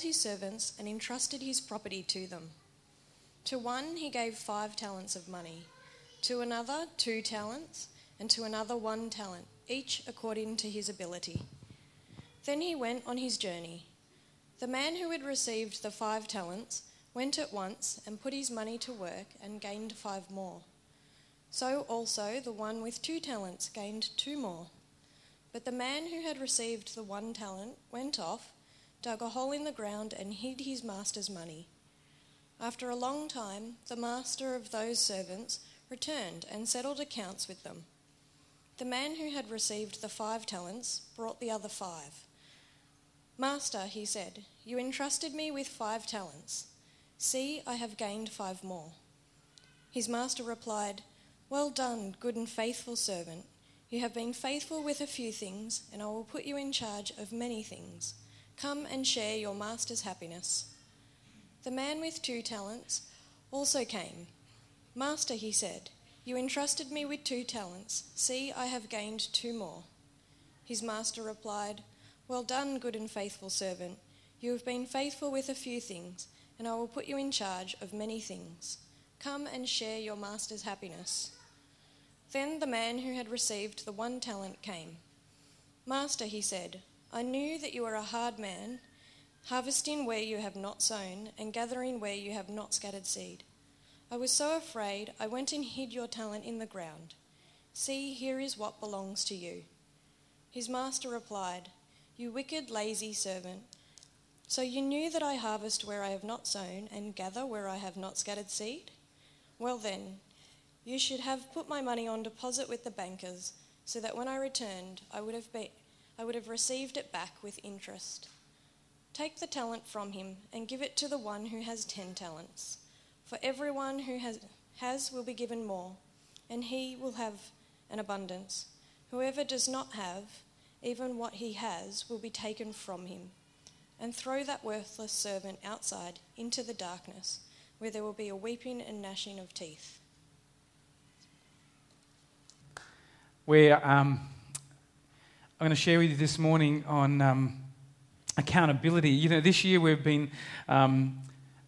his servants and entrusted his property to them. To one he gave five talents of money, to another two talents, and to another one talent, each according to his ability. Then he went on his journey. The man who had received the five talents went at once and put his money to work and gained five more. So also the one with two talents gained two more. But the man who had received the one talent went off dug a hole in the ground, and hid his master's money. After a long time, the master of those servants returned and settled accounts with them. The man who had received the five talents brought the other five. Master, he said, you entrusted me with five talents. See, I have gained five more. His master replied, Well done, good and faithful servant. You have been faithful with a few things, and I will put you in charge of many things. Come and share your master's happiness. The man with two talents also came. Master, he said, you entrusted me with two talents. See, I have gained two more. His master replied, Well done, good and faithful servant. You have been faithful with a few things, and I will put you in charge of many things. Come and share your master's happiness. Then the man who had received the one talent came. Master, he said, I knew that you are a hard man, harvesting where you have not sown, and gathering where you have not scattered seed. I was so afraid, I went and hid your talent in the ground. See, here is what belongs to you. His master replied, You wicked, lazy servant. So you knew that I harvest where I have not sown, and gather where I have not scattered seed? Well then, you should have put my money on deposit with the bankers, so that when I returned, I would have been I would have received it back with interest. Take the talent from him and give it to the one who has ten talents. For everyone who has, has will be given more, and he will have an abundance. Whoever does not have, even what he has, will be taken from him. And throw that worthless servant outside into the darkness, where there will be a weeping and gnashing of teeth. Where um, I'm going to share with you this morning on um, accountability. You know, this year we've been um,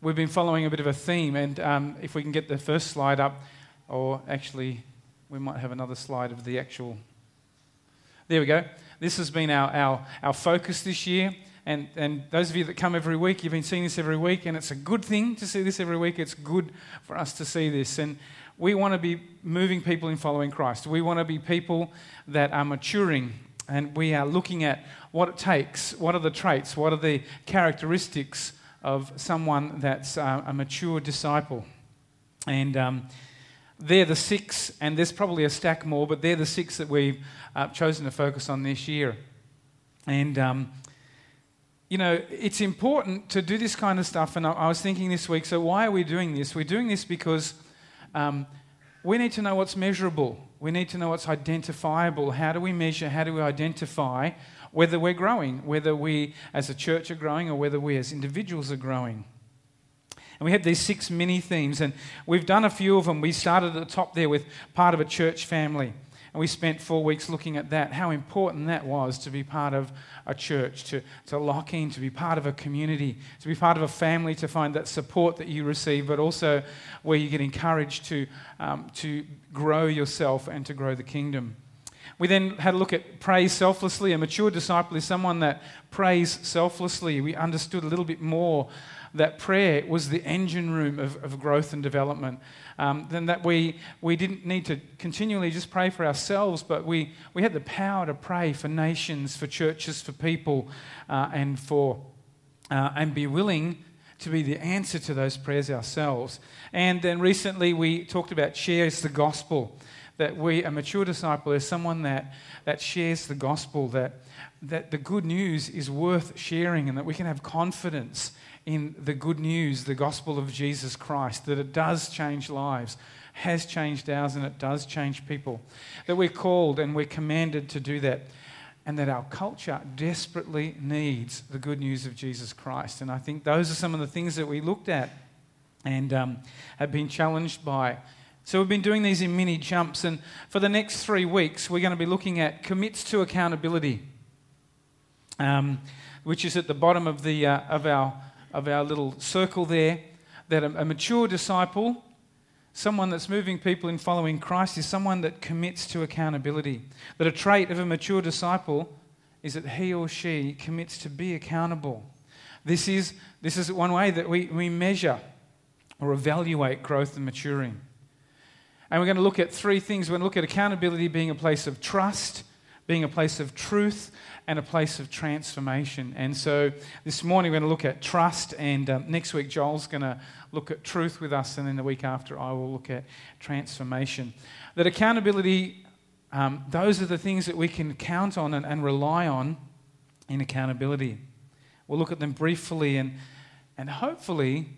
we've been following a bit of a theme, and um, if we can get the first slide up, or actually, we might have another slide of the actual. There we go. This has been our, our, our focus this year. And, and those of you that come every week, you've been seeing this every week, and it's a good thing to see this every week. It's good for us to see this. And we want to be moving people in following Christ. We want to be people that are maturing and we are looking at what it takes, what are the traits, what are the characteristics of someone that's uh, a mature disciple. And um, they're the six, and there's probably a stack more, but they're the six that we've uh, chosen to focus on this year. And, um, you know, it's important to do this kind of stuff. And I, I, was thinking this week, so why are we doing this? We're doing this because um, we need to know what's measurable. We need to know what's identifiable. How do we measure? How do we identify whether we're growing, whether we as a church are growing, or whether we as individuals are growing? And we have these six mini themes, and we've done a few of them. We started at the top there with part of a church family. And we spent four weeks looking at that, how important that was to be part of a church, to, to lock in, to be part of a community, to be part of a family, to find that support that you receive, but also where you get encouraged to, um, to grow yourself and to grow the kingdom. We then had a look at prays selflessly. A mature disciple is someone that prays selflessly. We understood a little bit more that prayer was the engine room of, of growth and development. Um, then that we, we didn't need to continually just pray for ourselves, but we, we had the power to pray for nations, for churches, for people, uh, and for uh, and be willing to be the answer to those prayers ourselves. And then recently we talked about shares the gospel. That we, a mature disciple, is someone that, that shares the gospel, that, that the good news is worth sharing, and that we can have confidence in the good news, the gospel of Jesus Christ, that it does change lives, has changed ours, and it does change people. That we're called and we're commanded to do that, and that our culture desperately needs the good news of Jesus Christ. And I think those are some of the things that we looked at and um, have been challenged by. So we've been doing these in mini jumps, and for the next three weeks, we're going to be looking at commits to accountability. Um, which is at the bottom of, the, uh, of, our, of our little circle there, that a, a mature disciple, someone that's moving people in following Christ, is someone that commits to accountability. That a trait of a mature disciple is that he or she commits to be accountable. This is, this is one way that we, we measure or evaluate growth and maturing. And we're going to look at three things. We're going to look at accountability being a place of trust, being a place of truth, and a place of transformation. And so this morning we're going to look at trust, and um, next week Joel's going to look at truth with us, and then the week after I will look at transformation. That accountability, um, those are the things that we can count on and, and rely on in accountability. We'll look at them briefly, and, and hopefully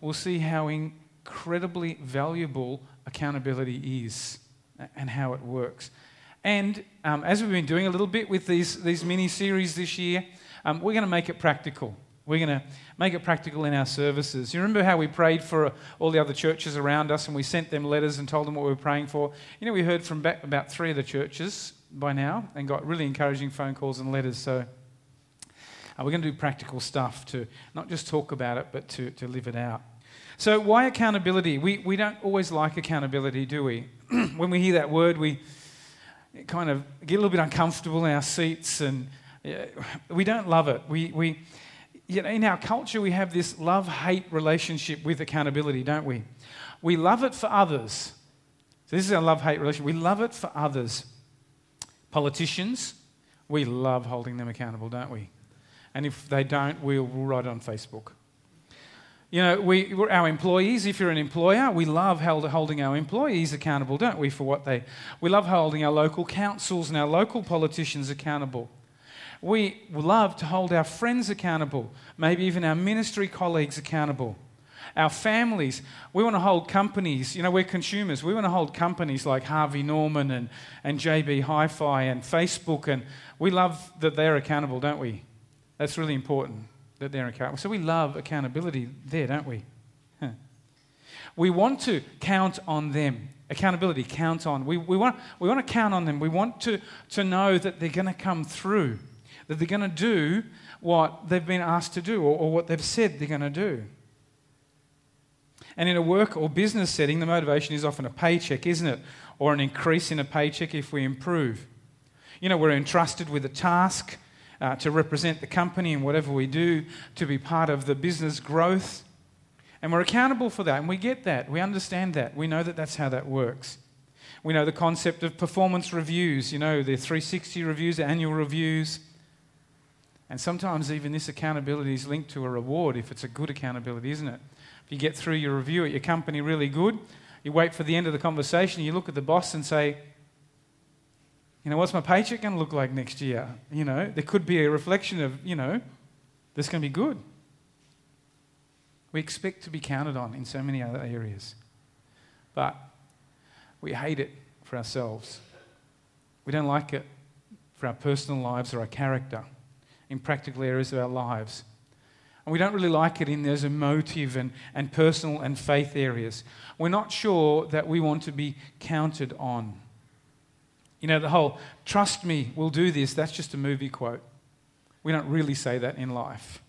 we'll see how incredibly valuable accountability is and how it works. And um, as we've been doing a little bit with these, these mini series this year, um, we're going to make it practical. We're going to make it practical in our services. You remember how we prayed for all the other churches around us and we sent them letters and told them what we were praying for? You know, we heard from about three of the churches by now and got really encouraging phone calls and letters. So uh, we're going to do practical stuff to not just talk about it, but to, to live it out. So, why accountability? We, we don't always like accountability, do we? when we hear that word, we kind of get a little bit uncomfortable in our seats and we don't love it. We, we, you know, in our culture, we have this love hate relationship with accountability, don't we? We love it for others. So, this is our love hate relationship. We love it for others. Politicians, we love holding them accountable, don't we? And if they don't, we'll, write it on Facebook. You know, we, our employees, if you're an employer, we love holding our employees accountable, don't we, for what they. We love holding our local councils and our local politicians accountable. We love to hold our friends accountable, maybe even our ministry colleagues accountable. Our families, we want to hold companies, you know, we're consumers. We want to hold companies like Harvey Norman and, and JB Hi Fi and Facebook, and we love that they're accountable, don't we? That's really important that they're accountable. So we love accountability there, don't we? We want to count on them. Accountability, count on. We, we, want, we want to count on them. We want to, to know that they're going to come through, that they're going to do what they've been asked to do or, or what they've said they're going to do. And in a work or business setting, the motivation is often a paycheck, isn't it? Or an increase in a paycheck if we improve. You know, we're entrusted with a task uh, to represent the company in whatever we do, to be part of the business growth. And we're accountable for that, and we get that. We understand that. We know that that's how that works. We know the concept of performance reviews, you know, the 360 reviews, the annual reviews. And sometimes even this accountability is linked to a reward if it's a good accountability, isn't it? If you get through your review at your company really good, you wait for the end of the conversation, you look at the boss and say, you know, what's my paycheck going to look like next year? You know, there could be a reflection of, you know, this to be good. We expect to be counted on in so many other areas. But we hate it for ourselves. We don't like it for our personal lives or our character in practical areas of our lives. And we don't really like it in those emotive and, and personal and faith areas. We're not sure that we want to be counted on. You know, the whole trust me, we'll do this, that's just a movie quote. We don't really say that in life.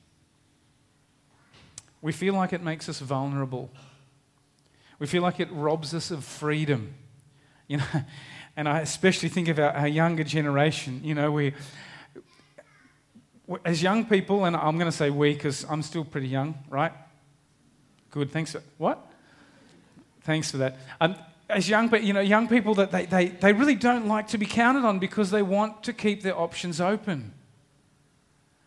We feel like it makes us vulnerable. We feel like it robs us of freedom. You know, and I especially think of our, our younger generation. You know, we, as young people, and I'm going to say we because I'm still pretty young, right? Good, thanks. For, what? Thanks for that. Um, as young, you know, young people that they, they, they really don't like to be counted on because they want to keep their options open.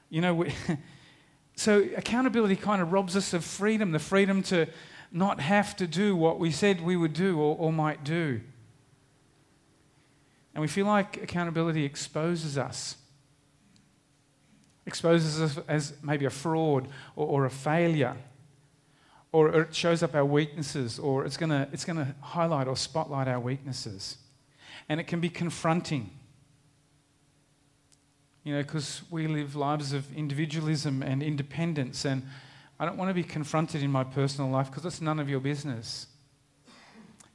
You know, we, so accountability kind of robs us of freedom, the freedom to not have to do what we said we would do or, or might do. And we feel like accountability exposes us. Exposes us as maybe a fraud or, or a failure or it shows up our weaknesses, or it's going to it's going to highlight or spotlight our weaknesses. And it can be confronting. You know, because we live lives of individualism and independence, and I don't want to be confronted in my personal life because it's none of your business.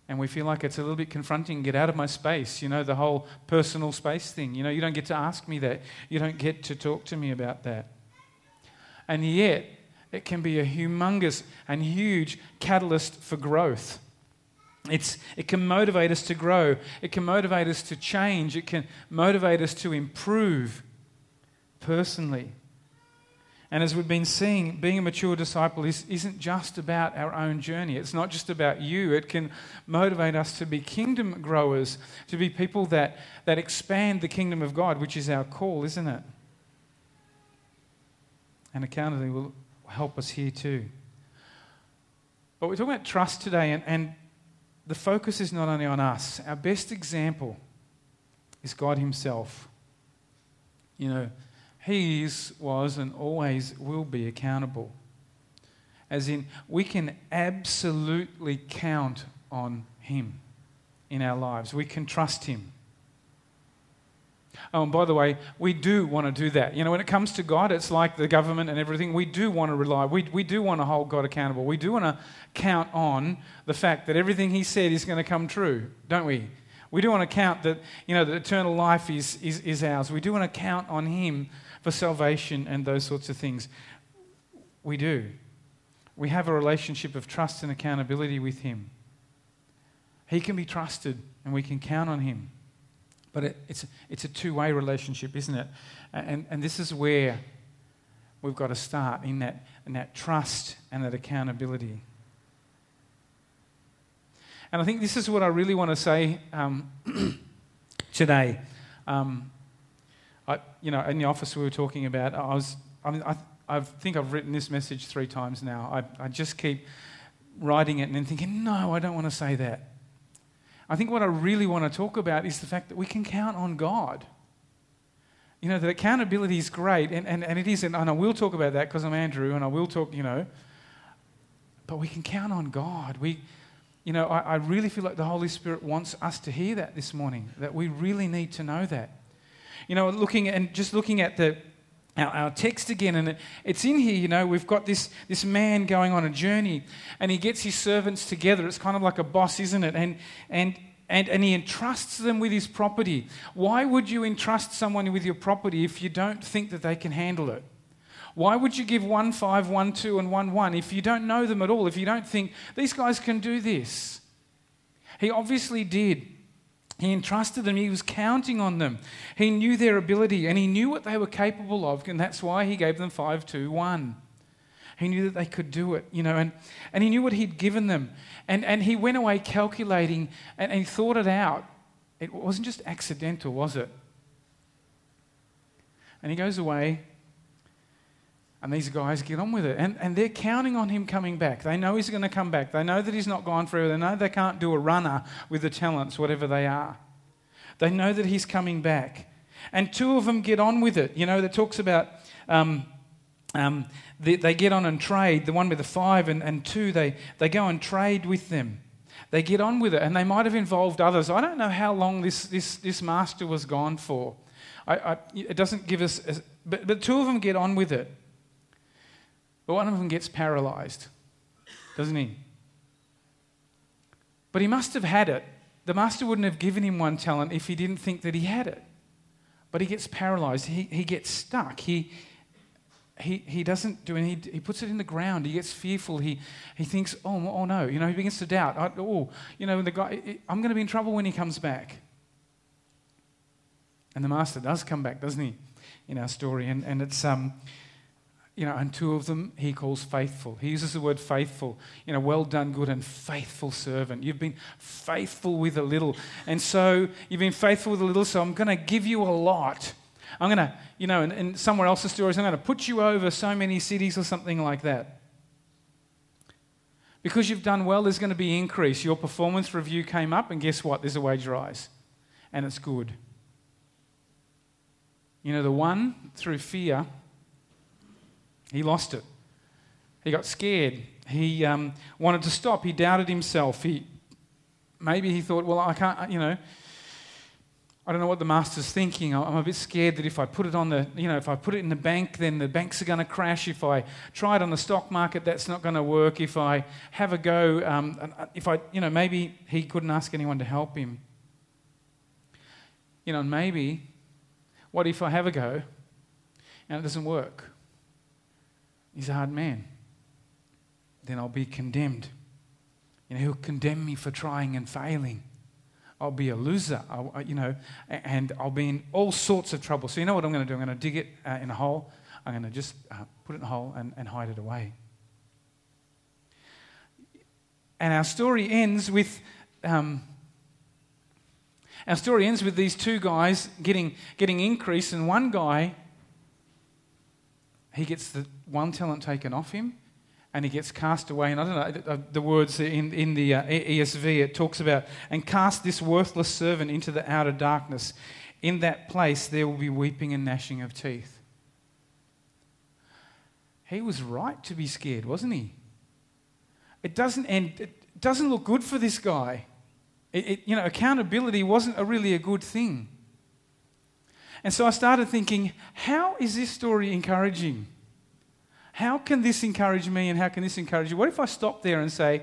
And we feel like it's a little bit confronting. Get out of my space. You know, the whole personal space thing. You know, you don't get to ask me that. You don't get to talk to me about that. And yet, it can be a humongous and huge catalyst for growth. It's, it can motivate us to grow. It can motivate us to change. It can motivate us to improve personally. And as we've been seeing, being a mature disciple is, isn't just about our own journey. It's not just about you. It can motivate us to be kingdom growers, to be people that, that expand the kingdom of God, which is our call, isn't it? And accountability will help us here too. But we're talking about trust today, and, and the focus is not only on us. Our best example is God Himself. You know, He is, was, and always will be accountable. As in, we can absolutely count on Him in our lives, we can trust Him. Oh, and by the way, we do want to do that. You know, when it comes to God, it's like the government and everything. We do want to rely, we, we do want to hold God accountable. We do want to count on the fact that everything He said is going to come true, don't we? We do want to count that, you know, that eternal life is, is, is ours. We do want to count on Him for salvation and those sorts of things. We do. We have a relationship of trust and accountability with Him. He can be trusted and we can count on Him. But it, it's, it's a two way relationship, isn't it? And, and this is where we've got to start in that, in that trust and that accountability. And I think this is what I really want to say um, today. Um, I, you know, in the office we were talking about, I was, I, mean, I, I think I've written this message three times now. I, I just keep writing it and then thinking, no, I don't want to say that. I think what I really want to talk about is the fact that we can count on God. You know, that accountability is great, and, and, and it is, and I will talk about that because I'm Andrew, and I will talk, you know, but we can count on God. We, you know, I, I really feel like the Holy Spirit wants us to hear that this morning, that we really need to know that. You know, looking and just looking at the, our, our, text again, and it, it's in here, you know, we've got this, this man going on a journey, and he gets his servants together. It's kind of like a boss, isn't it? And, and, and, and he entrusts them with his property. Why would you entrust someone with your property if you don't think that they can handle it? Why would you give one five, one two, and one one if you don't know them at all, if you don't think these guys can do this? He obviously did. He entrusted them, he was counting on them. He knew their ability and he knew what they were capable of, and that's why he gave them 5 2 1. He knew that they could do it, you know, and, and he knew what he'd given them. And, and he went away calculating and, and he thought it out. It wasn't just accidental, was it? And he goes away and these guys get on with it. And, and they're counting on him coming back. They know he's going to come back. They know that he's not gone forever. They know they can't do a runner with the talents, whatever they are. They know that he's coming back. And two of them get on with it. You know, that talks about um, um, they, they, get on and trade. The one with the five and, and two, they, they go and trade with them. They get on with it. And they might have involved others. I don't know how long this, this, this master was gone for. I, I, it doesn't give us, a, but, but two of them get on with it. But one of them gets paralyzed, doesn't he? But he must have had it. The master wouldn't have given him one talent if he didn't think that he had it. But he gets paralyzed. He, he gets stuck. He, he, he doesn't do anything. He, he puts it in the ground. He gets fearful. He, he thinks, oh, oh no. You know, he begins to doubt. I, oh, you know, the guy, I'm going to be in trouble when he comes back. And the master does come back, doesn't he, in our story? And, and it's, um, you know, and two of them he calls faithful. He uses the word faithful. You know, well done, good and faithful servant. You've been faithful with a little. And so you've been faithful with a little, so I'm going to give you a lot. I'm going to, you know, in, in somewhere else's stories, I'm going to put you over so many cities or something like that. Because you've done well, there's going to be increase. Your performance review came up, and guess what? There's a wage rise. And it's good. You know, the one through fear he lost it. He got scared. He um, wanted to stop. He doubted himself. He, maybe he thought, well, I can't, you know, I don't know what the master's thinking. I'm a bit scared that if I put it on the, you know, if I put it in the bank, then the banks are going to crash. If I try it on the stock market, that's not going to work. If I have a go, um, uh, if I, you know, maybe he couldn't ask anyone to help him. You know, maybe, what if I have a go and it doesn't work? He's a hard man. Then I'll be condemned. You know, he'll condemn me for trying and failing. I'll be a loser, I'll, you know, and I'll be in all sorts of trouble. So, you know what I'm going to do? I'm going to dig it uh, in a hole. I'm going to just uh, put it in a hole and, and hide it away. And our story ends with. Um, our story ends with these two guys getting, getting increase, and one guy, he gets the one talent taken off him, and he gets cast away. And I don't know the words in, in the uh, ESV, it talks about, and cast this worthless servant into the outer darkness. In that place, there will be weeping and gnashing of teeth. He was right to be scared, wasn't he? It doesn't end, it doesn't look good for this guy. It, it, you know, accountability wasn't a really a good thing. And so I started thinking, how is this story encouraging? How can this encourage me and how can this encourage you? What if I stop there and say,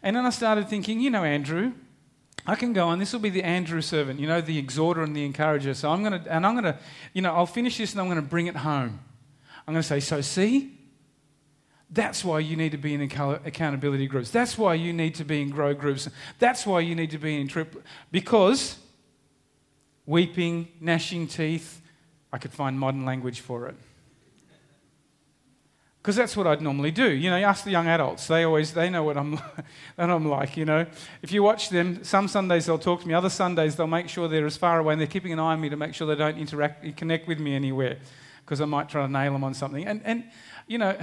and then I started thinking, you know, Andrew, I can go on. This will be the Andrew servant, you know, the exhorter and the encourager. So I'm going to, and I'm going to, you know, I'll finish this and I'm going to bring it home. I'm going to say, so see, that's why you need to be in accountability groups. That's why you need to be in grow groups. That's why you need to be in trip, because weeping, gnashing teeth, I could find modern language for it because that's what I'd normally do. You know, you ask the young adults; they always they know what I'm, what I'm like. You know, if you watch them, some Sundays they'll talk to me, other Sundays they'll make sure they're as far away and they're keeping an eye on me to make sure they don't interact, connect with me anywhere, because I might try to nail them on something. And and you know,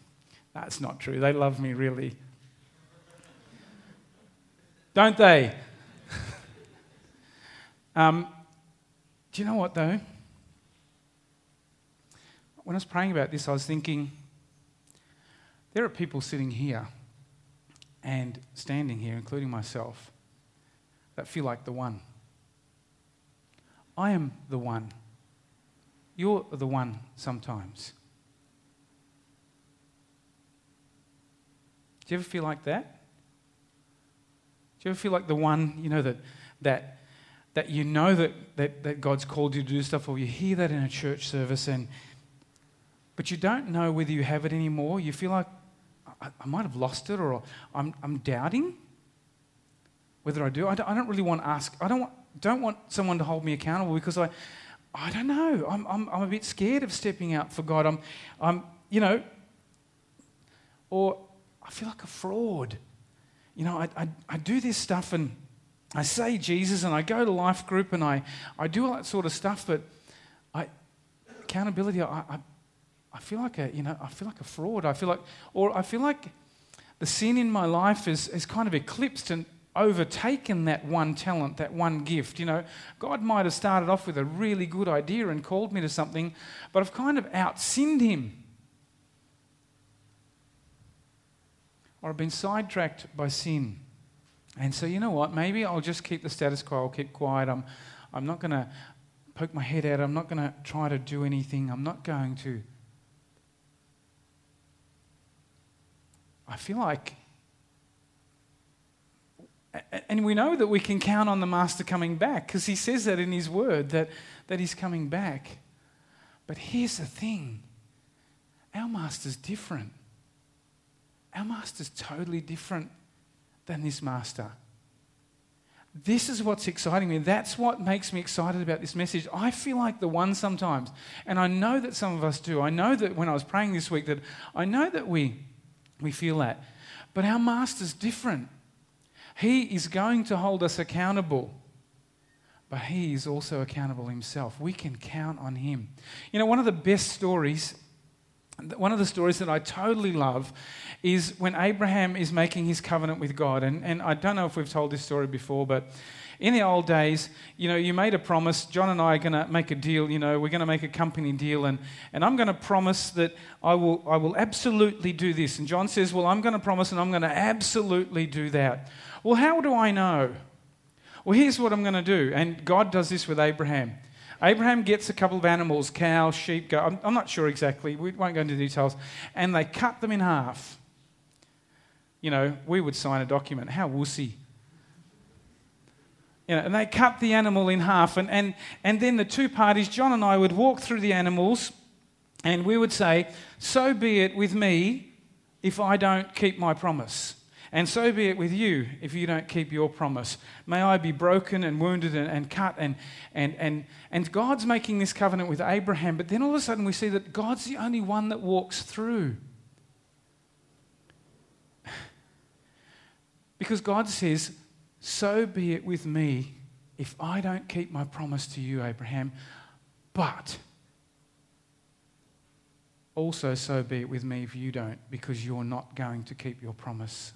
that's not true. They love me really, don't they? um, do you know what though? When I was praying about this, I was thinking there are people sitting here and standing here, including myself, that feel like the one. I am the one. You're the one sometimes. Do you ever feel like that? Do you ever feel like the one, you know, that, that, that you know that, that, that God's called you to do stuff, or you hear that in a church service, and, but you don't know whether you have it anymore? You feel like I, I might have lost it or I'm, I'm doubting whether I do. I don't, I don't really want to ask. I don't want, don't want someone to hold me accountable because I, I don't know. I'm, I'm, I'm a bit scared of stepping out for God. I'm, I'm, you know, or I feel like a fraud. You know, I, I, I do this stuff and I say Jesus and I go to life group and I, I do all that sort of stuff, but I, accountability, I, I, I feel like a, you know, I feel like a fraud. I feel like, or I feel like the sin in my life is, is kind of eclipsed and overtaken that one talent, that one gift. You know, God might have started off with a really good idea and called me to something, but I've kind of outsinned Him. Or I've been sidetracked by sin. And so, you know what? Maybe I'll just keep the status quo. I'll keep quiet. I'm, I'm not going to poke my head out. I'm not going to try to do anything. I'm not going to I feel like, and we know that we can count on the Master coming back because he says that in his word that, that he's coming back. But here's the thing our Master's different. Our Master's totally different than this Master. This is what's exciting me. That's what makes me excited about this message. I feel like the one sometimes, and I know that some of us do. I know that when I was praying this week, that I know that we we feel that. But our master's different. He is going to hold us accountable, but he is also accountable himself. We can count on him. You know, one of the best stories, one of the stories that I totally love is when Abraham is making his covenant with God. And, and I don't know if we've told this story before, but in the old days, you know, you made a promise. John and I are going to make a deal. You know, we're going to make a company deal, and, and I'm going to promise that I will, I will absolutely do this. And John says, Well, I'm going to promise and I'm going to absolutely do that. Well, how do I know? Well, here's what I'm going to do. And God does this with Abraham. Abraham gets a couple of animals, cow, sheep, goat. I'm, I'm not sure exactly. We won't go into details. And they cut them in half. You know, we would sign a document. How wussy you know, and they cut the animal in half. And, and, and then the two parties, John and I, would walk through the animals And we would say, So be it with me if I don't keep my promise. And so be it with you if you don't keep your promise. May I be broken and wounded and, and cut. And, and, and, and God's making this covenant with Abraham, but then all of a sudden we see that God's the only one that walks through. Because God says, So be it with me if I don't keep my promise to you, Abraham. But also, so be it with me if you don't, because you're not going to keep your promise.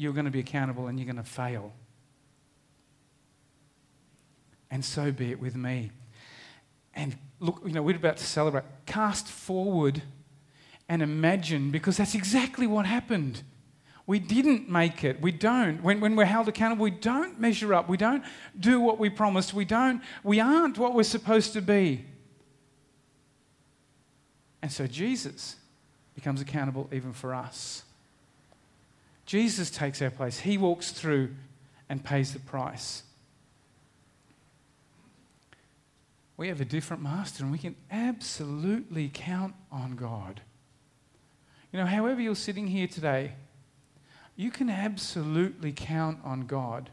You're going to be accountable and you're going to fail. And so be it with me. And look, you know, we're about to celebrate. Cast forward and imagine, because that's exactly what happened. We didn't make it. We don't. When, when we're held accountable, we don't measure up. We don't do what we promised. We don't. We aren't what we're supposed to be. And so Jesus becomes accountable even for us. Jesus takes our place. He walks through and pays the price. We have a different master and we can absolutely count on God. You know, however you're sitting here today, you can absolutely count on God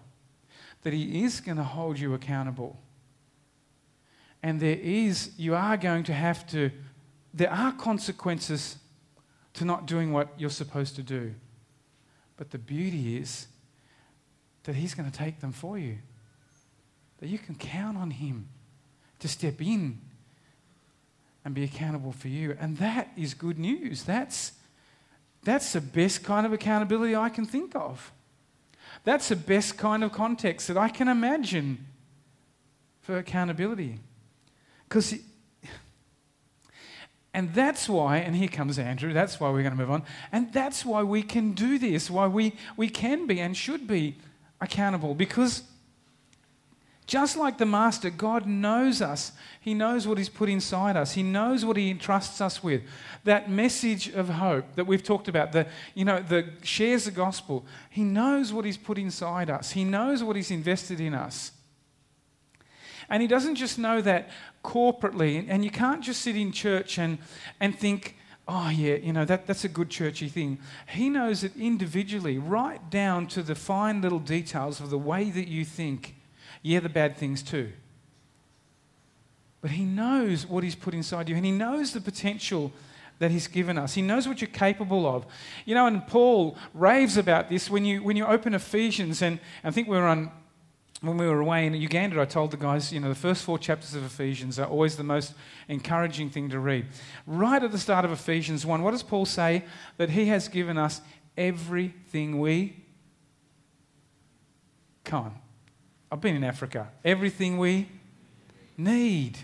that He is going to hold you accountable. And there is, you are going to have to, there are consequences to not doing what you're supposed to do. But the beauty is that He's going to take them for you, that you can count on Him to step in and be accountable for you. And that is good news. That's that's the best kind of accountability I can think of. That's the best kind of context that I can imagine for accountability. Because, and that's why, and here comes Andrew, that's why we're going to move on, and that's why we can do this, why we, we can be and should be accountable. Because just like the Master, God knows us. He knows what He's put inside us. He knows what He entrusts us with. That message of hope that we've talked about, the, you know, the shares the gospel. He knows what He's put inside us. He knows what He's invested in us. And He doesn't just know that corporately. And you can't just sit in church and, and think, oh, yeah, you know, that, that's a good churchy thing. He knows it individually, right down to the fine little details of the way that you think yeah, the bad things too. But He knows what He's put inside you, and He knows the potential that He's given us. He knows what you're capable of. You know, and Paul raves about this when you, when you open Ephesians, and I think we're on. When we were away in Uganda, I told the guys, you know, the first four chapters of Ephesians are always the most encouraging thing to read. Right at the start of Ephesians 1, what does Paul say? That he has given us everything we. Come on, I've been in Africa. Everything we need.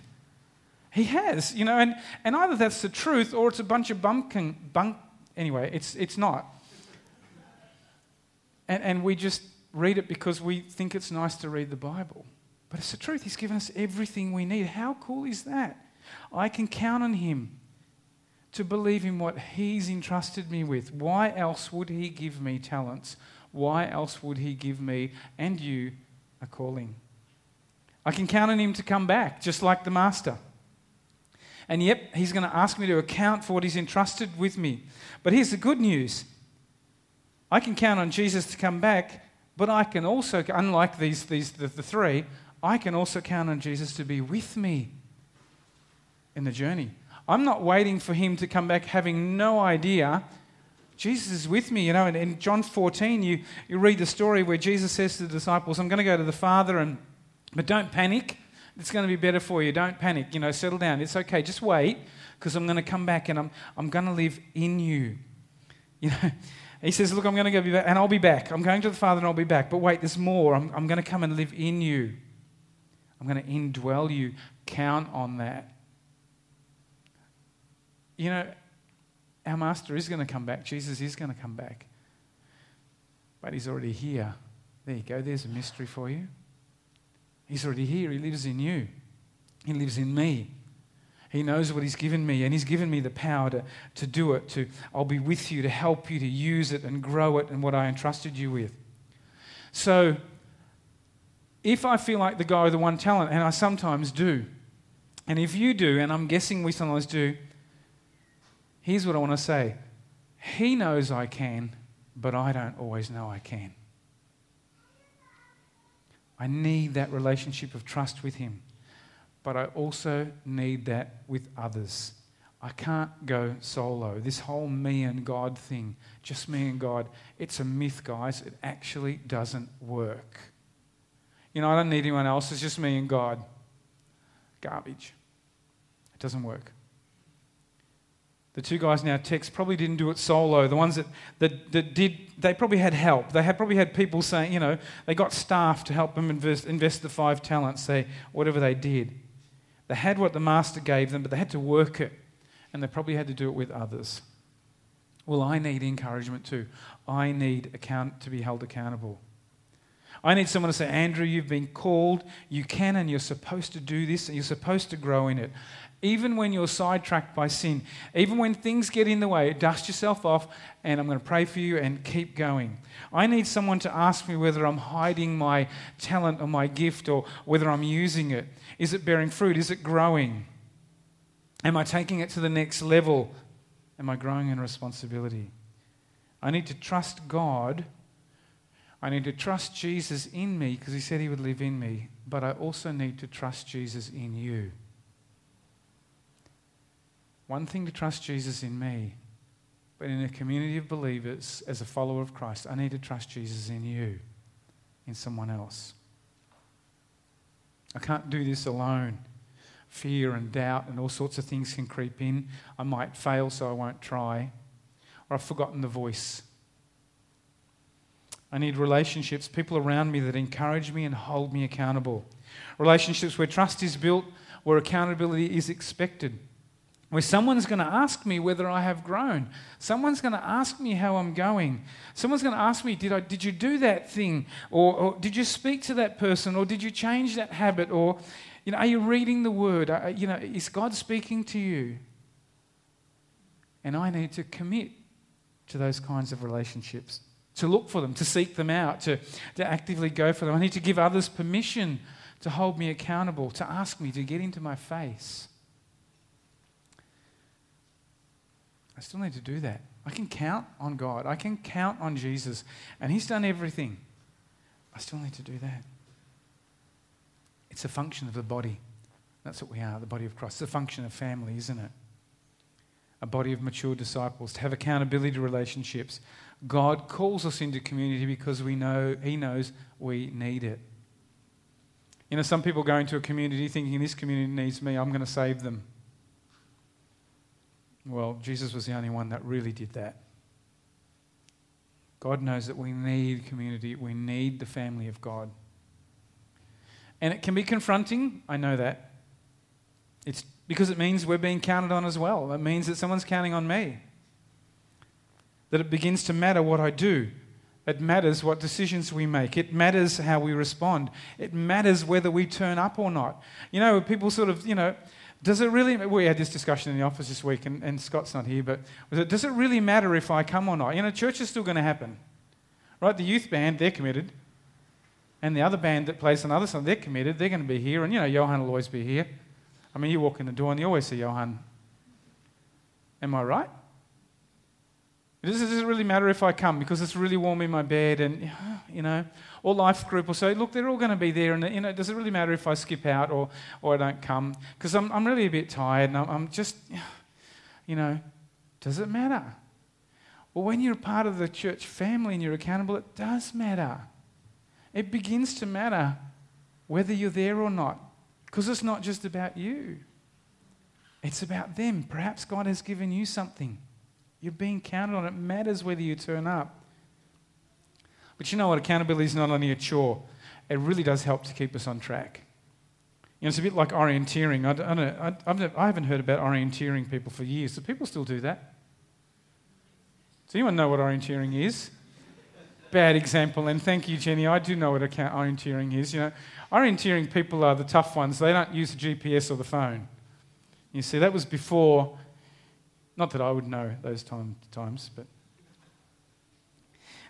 He has, you know, and, and either that's the truth or it's a bunch of bumpkin, bunk. Anyway, it's, it's not. And, and we just read it because we think it's nice to read the Bible. But it's the truth. He's given us everything we need. How cool is that? I can count on Him to believe in what He's entrusted me with. Why else would He give me talents? Why else would He give me and you a calling. I can count on him to come back, just like the master. And yep, he's going to ask me to account for what he's entrusted with me. But here's the good news I can count on Jesus to come back, but I can also, unlike these, these the, the three, I can also count on Jesus to be with me in the journey. I'm not waiting for him to come back having no idea Jesus is with me, you know. And in John 14, you, you read the story where Jesus says to the disciples, I'm going to go to the Father, and, but don't panic. It's going to be better for you. Don't panic. You know, settle down. It's okay. Just wait, because I'm going to come back and I'm, I'm going to live in you. You know, he says, Look, I'm going to go be back, and I'll be back. I'm going to the Father and I'll be back. But wait, there's more. I'm, I'm going to come and live in you. I'm going to indwell you. Count on that. You know, our Master is going to come back. Jesus is going to come back. But He's already here. There you go. There's a mystery for you. He's already here. He lives in you, He lives in me. He knows what He's given me, and He's given me the power to, to do it. To, I'll be with you to help you to use it and grow it and what I entrusted you with. So, if I feel like the guy with the one talent, and I sometimes do, and if you do, and I'm guessing we sometimes do, here's what I want to say He knows I can, but I don't always know I can. I need that relationship of trust with Him, but I also need that with others. I can't go solo. This whole me and God thing, just me and God, it's a myth, guys. It actually doesn't work. You know, I don't need anyone else. It's just me and God. Garbage. It doesn't work. The two guys now text probably didn't do it solo. The ones that, that, that did, they probably had help. They had probably had people saying, you know, they got staff to help them invest, invest the five talents, say, whatever they did. They had what the master gave them, but they had to work it and they probably had to do it with others. Well, I need encouragement too. I need account to be held accountable. I need someone to say, Andrew, you've been called, you can, and you're supposed to do this, and you're supposed to grow in it. Even when you're sidetracked by sin, even when things get in the way, dust yourself off, and I'm going to pray for you and keep going. I need someone to ask me whether I'm hiding my talent or my gift or whether I'm using it. Is it bearing fruit? Is it growing? Am I taking it to the next level? Am I growing in responsibility? I need to trust God. I need to trust Jesus in me because he said he would live in me. But I also need to trust Jesus in you. One thing to trust Jesus in me, but in a community of believers, as a follower of Christ, I need to trust Jesus in you, in someone else. I can't do this alone fear and doubt and all sorts of things can creep in. I might fail, so I won't try. Or I've forgotten the voice. I need relationships, people around me that encourage me and hold me accountable. Relationships where trust is built, where accountability is expected. Where someone's going to ask me whether I have grown. Someone's going to ask me how I'm going. Someone's going to ask me, did, I, did you do that thing? Or, or did you speak to that person? Or did you change that habit? Or you know, are you reading the word? Are, you know, is God speaking to you? And I need to commit to those kinds of relationships, to look for them, to seek them out, to, to actively go for them. I need to give others permission to hold me accountable, to ask me to get into my face. I still need to do that. I can count on God. I can count on Jesus. And He's done everything. I still need to do that. It's a function of the body. That's what we are, the body of Christ. It's a function of family, isn't it? A body of mature disciples, to have accountability relationships. God calls us into community because we know He knows we need it. You know, some people go into a community thinking this community needs me, I'm going to save them. Well, Jesus was the only one that really did that. God knows that we need community, we need the family of God. And it can be confronting, I know that. It's because it means we're being counted on as well. It means that someone's counting on me. That it begins to matter what I do. It matters what decisions we make. It matters how we respond. It matters whether we turn up or not. You know, people sort of, you know, does it really, we had this discussion in the office this week, and, and Scott's not here, but it, does it really matter if I come or not? You know, church is still going to happen. Right? The youth band, they're committed. And the other band that plays another song, they're committed. They're going to be here. And, you know, Johan will always be here. I mean, you walk in the door and you always see Johan. Am I right? Does it really matter if I come because it's really warm in my bed and, you know, or life group will say, look, they're all going to be there. And, you know, does it really matter if I skip out or, or I don't come? Because I'm, I'm really a bit tired and I'm, I'm just, you know, does it matter? Well, when you're part of the church family and you're accountable, it does matter it begins to matter whether you're there or not. Because it's not just about you, it's about them. Perhaps God has given you something. You're being counted on. It matters whether you turn up. But you know what? Accountability is not only a chore, it really does help to keep us on track. You know, it's a bit like orienteering. I, I, don't I haven't heard about orienteering people for years. Do people still do that? Does anyone know what orienteering is? bad example, and thank you, Jenny. I do know what orienteering is. You know, orienteering people are the tough ones. They don't use the GPS or the phone. You see, that was before. Not that I would know those time, times, but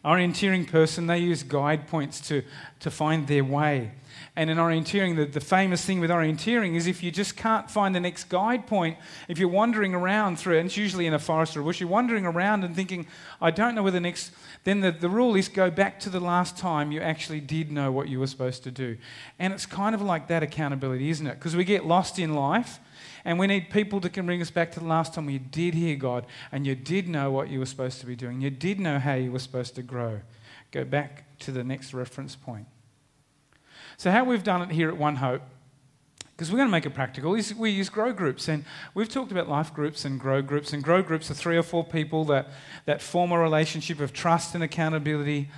Orienteering person, they use guide points to, to find their way. And in orienteering, the, the famous thing with orienteering is if you just can't find the next guide point, if you're wandering around through, and it's usually in a forest or a bush, you're wandering around and thinking, I don't know where the next, then the, the rule is go back to the last time you actually did know what you were supposed to do. And it's kind of like that accountability, isn't it? Because we get lost in life. And we need people that can bring us back to the last time you did hear God and you did know what you were supposed to be doing. You did know how you were supposed to grow. Go back to the next reference point. So, how we've done it here at One Hope, because we're going to make it practical, is we use grow groups. And we've talked about life groups and grow groups. And grow groups are three or four people that, that form a relationship of trust and accountability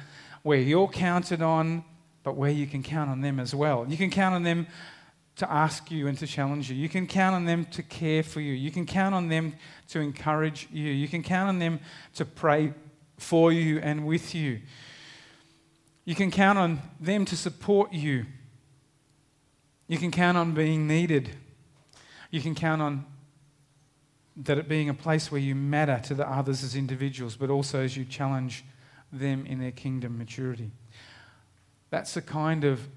where you're counted on, but where you can count on them as well. You can count on them to ask you and to challenge you. You can count on them to care for you. You can count on them to encourage you. You can count on them to pray for you and with you. You can count on them to support you. You can count on being needed. You can count on that it being a place where you matter to the others as individuals, but also as you challenge them in their kingdom maturity. That's the kind of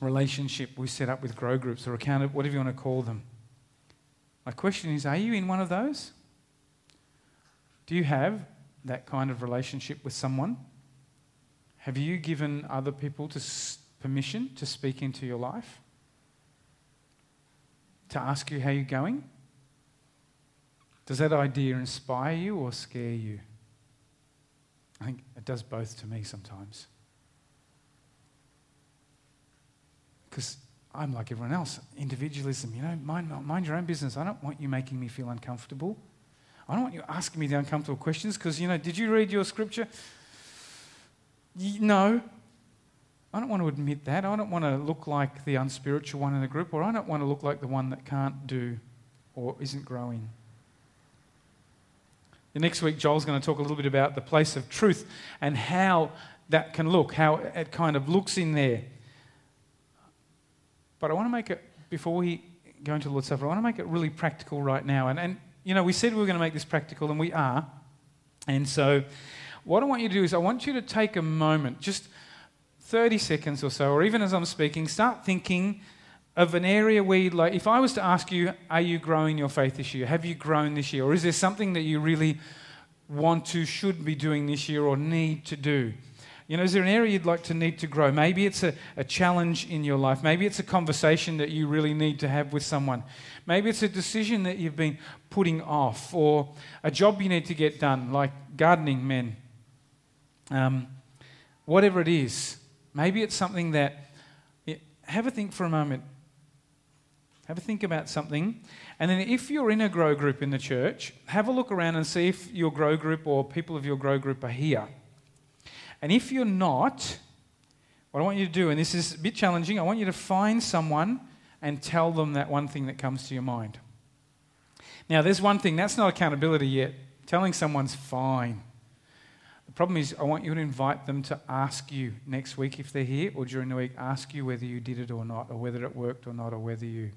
relationship we set up with grow groups or account, of whatever you want to call them. My question is are you in one of those? Do you have that kind of relationship with someone? Have you given other people to permission to speak into your life? To ask you how you're going? Does that idea inspire you or scare you? I think it does both to me sometimes. Because I'm like everyone else. Individualism, you know, mind, mind your own business. I don't want you making me feel uncomfortable. I don't want you asking me the uncomfortable questions because, you know, did you read your scripture? No. I don't want to admit that. I don't want to look like the unspiritual one in the group, or I don't want to look like the one that can't do or isn't growing. The next week, Joel's going to talk a little bit about the place of truth and how that can look, how it kind of looks in there. But I want to make it, before we go into the Lord's Supper, I want to make it really practical right now. And, and you know, we said we were going to make this practical, and we are. And so what I want you to do is, I want you to take a moment, just 30 seconds or so, or even as I'm speaking, start thinking of an area where you'd like, if I was to ask you, are you growing your faith this year? Have you grown this year? Or is there something that you really want to, should be doing this year, or need to do? You know, is there an area you'd like to need to grow? Maybe it's a, a challenge in your life. Maybe it's a conversation that you really need to have with someone. Maybe it's a decision that you've been putting off, or a job you need to get done, like gardening men um, whatever it is, maybe it's something that. Have a think for a moment. Have a think about something. And then, if you're in a grow group in the church, have a look around and see if your grow group or people of your grow group are here. And if you're not, what I want you to do, and this is a bit challenging, I want you to find someone and tell them that one thing that comes to your mind. Now, there's one thing, that's not accountability yet. Telling someone's fine The problem is, I want you to invite them to ask you next week if they're here or during the week, ask you whether you did it or not, or whether it worked or not, or whether you.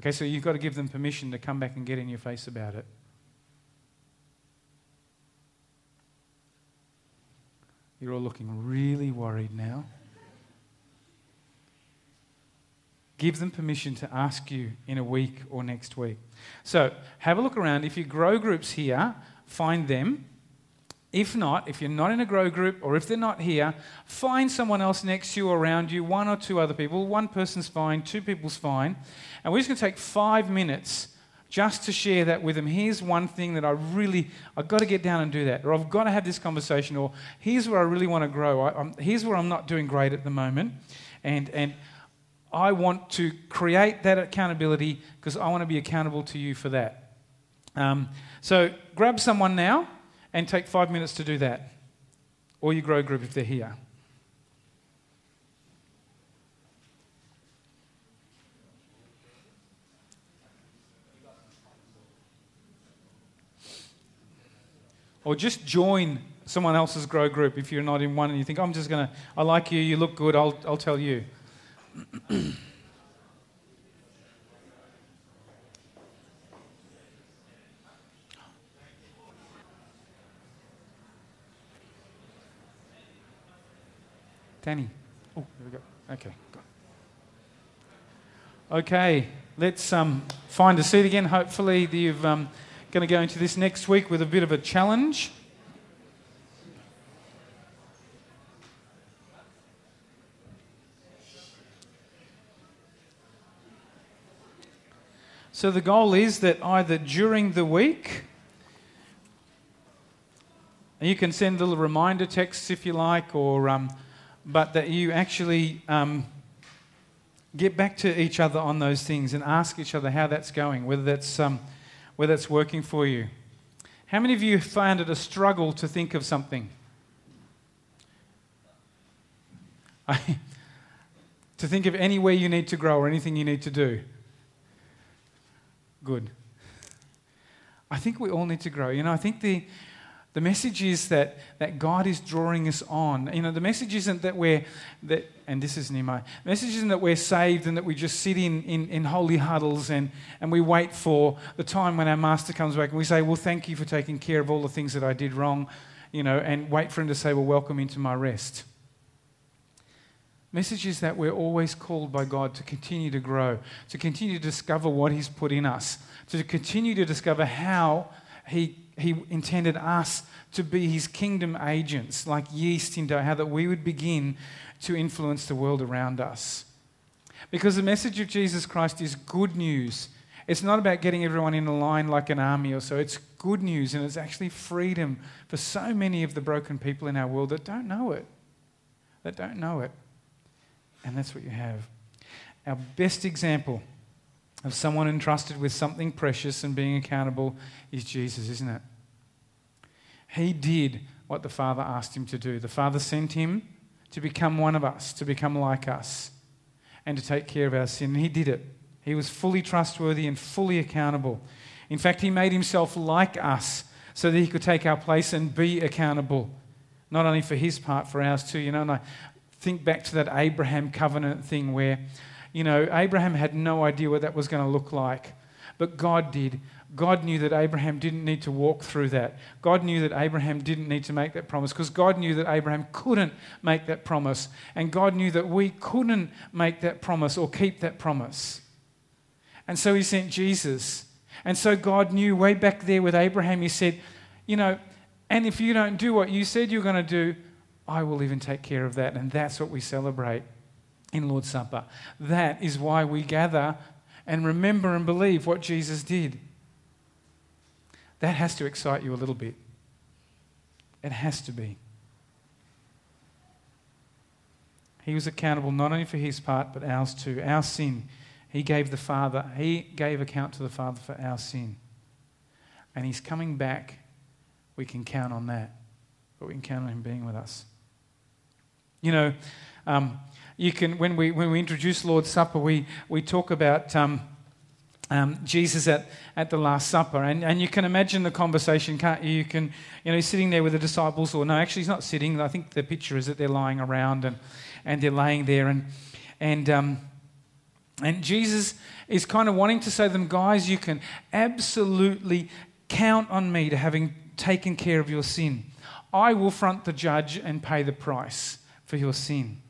Okay, so you've got to give them permission to come back and get in your face about it. You're all looking really worried now. Give them permission to ask you in a week or next week. So have a look around. If you grow groups here, find them if not, if you're not in a grow group or if they're not here, find someone else next to you around you, one or two other people. One person's fine, two people's fine. And we're just going to take five minutes just to share that with them. Here's one thing that I really, I've got to get down and do that, or I've got to have this conversation, or here's where I really want to grow. I, here's where I'm not doing great at the moment. And, and I want to create that accountability because I want to be accountable to you for that. Um, so grab someone now and take five minutes to do that. Or you grow group if they're here. Or just join someone else's grow group if you're not in one and you think, I'm just going to, I like you, you look good, I'll, I'll tell you. Danny. Oh, there we go. Okay. Okay, let's um, find a seat again. Hopefully, you're um, going to go into this next week with a bit of a challenge. So, the goal is that either during the week, you can send little reminder texts if you like, or um, but that you actually um, get back to each other on those things and ask each other how that's going, whether that's, um, whether that's working for you. How many of you find it a struggle to think of something? to think of any you need to grow or anything you need to do? Good. I think we all need to grow. You know, I think the, the message is that, that God is drawing us on. You know, the message isn't that we're, that, and this is Nehemiah, the message isn't that we're saved and that we just sit in, in, in holy huddles and, and we wait for the time when our master comes back and we say, well, thank you for taking care of all the things that I did wrong, you know, and wait for him to say, well, welcome into my rest. Message is that we're always called by God to continue to grow, to continue to discover what He's put in us, to continue to discover how He he intended us to be his kingdom agents, like yeast in dough, how that we would begin to influence the world around us. Because the message of Jesus Christ is good news. It's not about getting everyone in a line like an army or so. It's good news, and it's actually freedom for so many of the broken people in our world that don't know it. That don't know it. And that's what you have. Our best example of someone entrusted with something precious and being accountable is Jesus, isn't it? He did what the Father asked him to do. The Father sent him to become one of us, to become like us, and to take care of our sin. And he did it. He was fully trustworthy and fully accountable. In fact, he made himself like us so that he could take our place and be accountable, not only for his part, for ours too. You know, and I think back to that Abraham covenant thing where, you know, Abraham had no idea what that was going to look like, but God did. God knew that Abraham didn't need to walk through that. God knew that Abraham didn't need to make that promise because God knew that Abraham couldn't make that promise. And God knew that we couldn't make that promise or keep that promise. And so he sent Jesus. And so God knew way back there with Abraham, he said, You know, and if you don't do what you said you're going to do, I will even take care of that. And that's what we celebrate in Lord's Supper. That is why we gather and remember and believe what Jesus did. That has to excite you a little bit. It has to be. He was accountable not only for his part, but ours too. Our sin. He gave the Father, he gave account to the Father for our sin. And he's coming back. We can count on that. But we can count on him being with us. You know, um, you can when we when we introduce Lord's Supper, we we talk about um, um, Jesus at, at the Last Supper. And, and you can imagine the conversation, can't you? You can, you know, he's sitting there with the disciples, or no, actually, he's not sitting. I think the picture is that they're lying around and, and they're laying there. And, and, um, and Jesus is kind of wanting to say to them, guys, you can absolutely count on me to having taken care of your sin. I will front the judge and pay the price for your sin.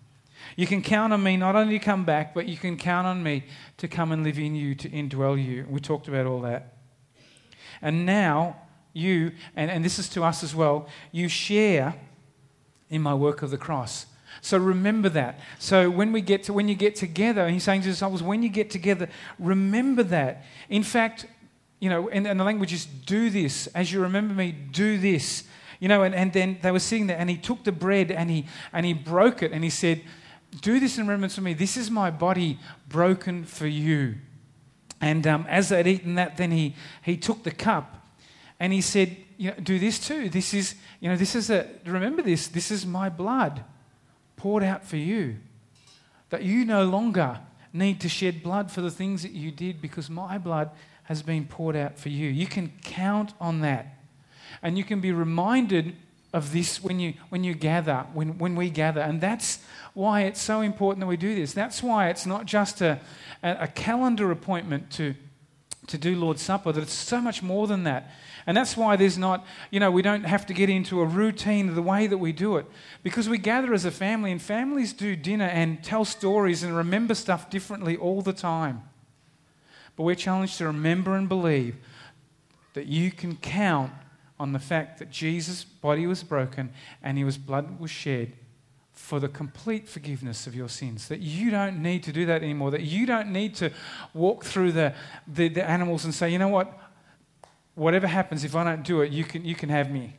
You can count on me not only to come back, but you can count on me to come and live in you, to indwell you. We talked about all that. And now, you, and, and this is to us as well, you share in my work of the cross. So remember that. So when we get to when you get together, he's saying to his disciples, when you get together, remember that. In fact, you know, and, and the language is do this. As you remember me, do this. You know, and, and then they were sitting there and he took the bread and he and he broke it and he said, do this in remembrance of me. This is my body broken for you. And um, as they'd eaten that, then he, he took the cup and he said, you know, do this too. This is, you know, this is a, remember this, this is my blood poured out for you. That you no longer need to shed blood for the things that you did because my blood has been poured out for you. You can count on that. And you can be reminded of this when you, when you gather, when, when we gather. And that's why it's so important that we do this. That's why it's not just a, a, calendar appointment to, to do Lord's Supper, that it's so much more than that. And that's why there's not, you know, we don't have to get into a routine of the way that we do it. Because we gather as a family, and families do dinner and tell stories and remember stuff differently all the time. But we're challenged to remember and believe that you can count on the fact that Jesus' body was broken and his blood was shed for the complete forgiveness of your sins. That you don't need to do that anymore. That you don't need to walk through the, the, the, animals and say, you know what? Whatever happens, if I don't do it, you can, you can have me.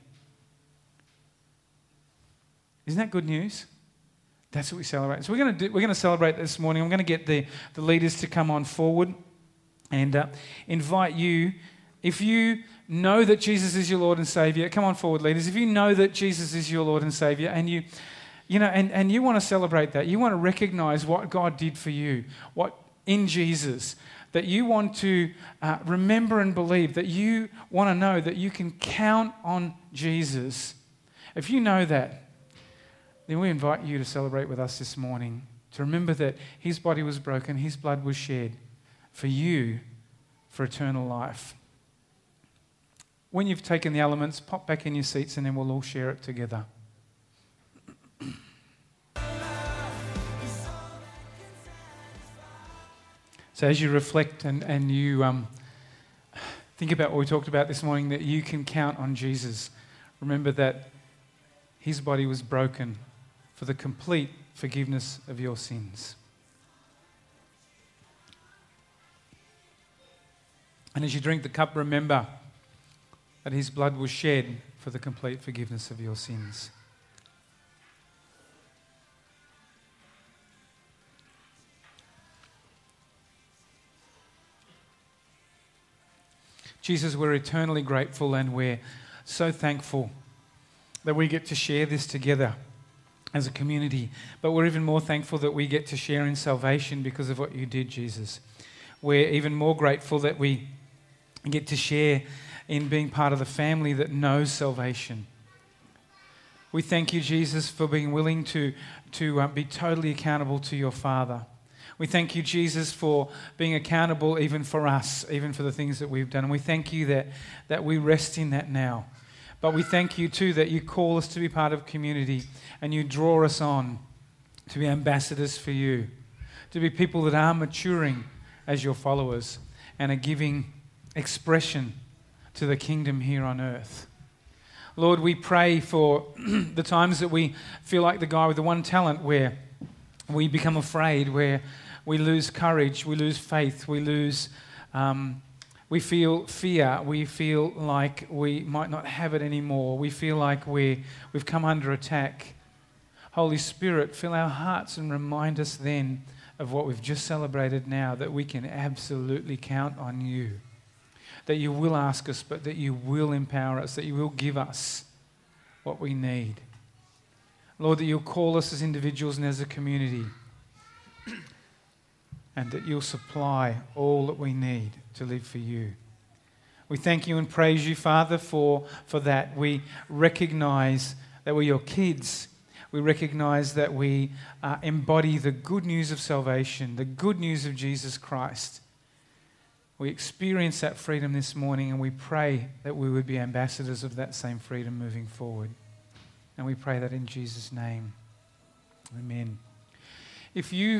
Isn't that good news? That's what we celebrate. So we're going to, do, we're going to celebrate this morning. I'm going to get the, the leaders to come on forward and uh, invite you, if you know that Jesus is your Lord and Savior, come on forward, leaders. If you know that Jesus is your Lord and Savior and you, you know, and, and you want to celebrate that, you want to recognize what God did for you, what in Jesus, that you want to uh, remember and believe, that you want to know that you can count on Jesus. If you know that, then we invite you to celebrate with us this morning, to remember that His body was broken, His blood was shed for you for eternal life. When you've taken the elements, pop back in your seats and then we'll all share it together. So, as you reflect and, and you um, think about what we talked about this morning, that you can count on Jesus, remember that his body was broken for the complete forgiveness of your sins. And as you drink the cup, remember that his blood was shed for the complete forgiveness of your sins. Jesus, we're eternally grateful and we're so thankful that we get to share this together as a community. But we're even more thankful that we get to share in salvation because of what you did, Jesus. We're even more grateful that we get to share in being part of the family that knows salvation. We thank you, Jesus, for being willing to, to uh, be totally accountable to your Father. We thank you, Jesus, for being accountable even for us, even for the things that we've done. And we thank you that, that we rest in that now. But we thank you, too, that you call us to be part of community and you draw us on to be ambassadors for you, to be people that are maturing as your followers and are giving expression to the kingdom here on earth. Lord, we pray for the times that we feel like the guy with the one talent where we become afraid, where we lose courage, we lose faith, we lose, um, we feel fear, we feel like we might not have it anymore, we feel like we, we've come under attack. Holy Spirit, fill our hearts and remind us then of what we've just celebrated now, that we can absolutely count on you that you will ask us, but that you will empower us, that you will give us what we need. Lord, that you'll call us as individuals and as a community, and that you'll supply all that we need to live for you. We thank you and praise you, Father, for, for that. We recognize that we're your kids. We recognize that we uh, embody the good news of salvation, the good news of Jesus Christ. We experience that freedom this morning and we pray that we would be ambassadors of that same freedom moving forward. And we pray that in Jesus' name. Amen. If you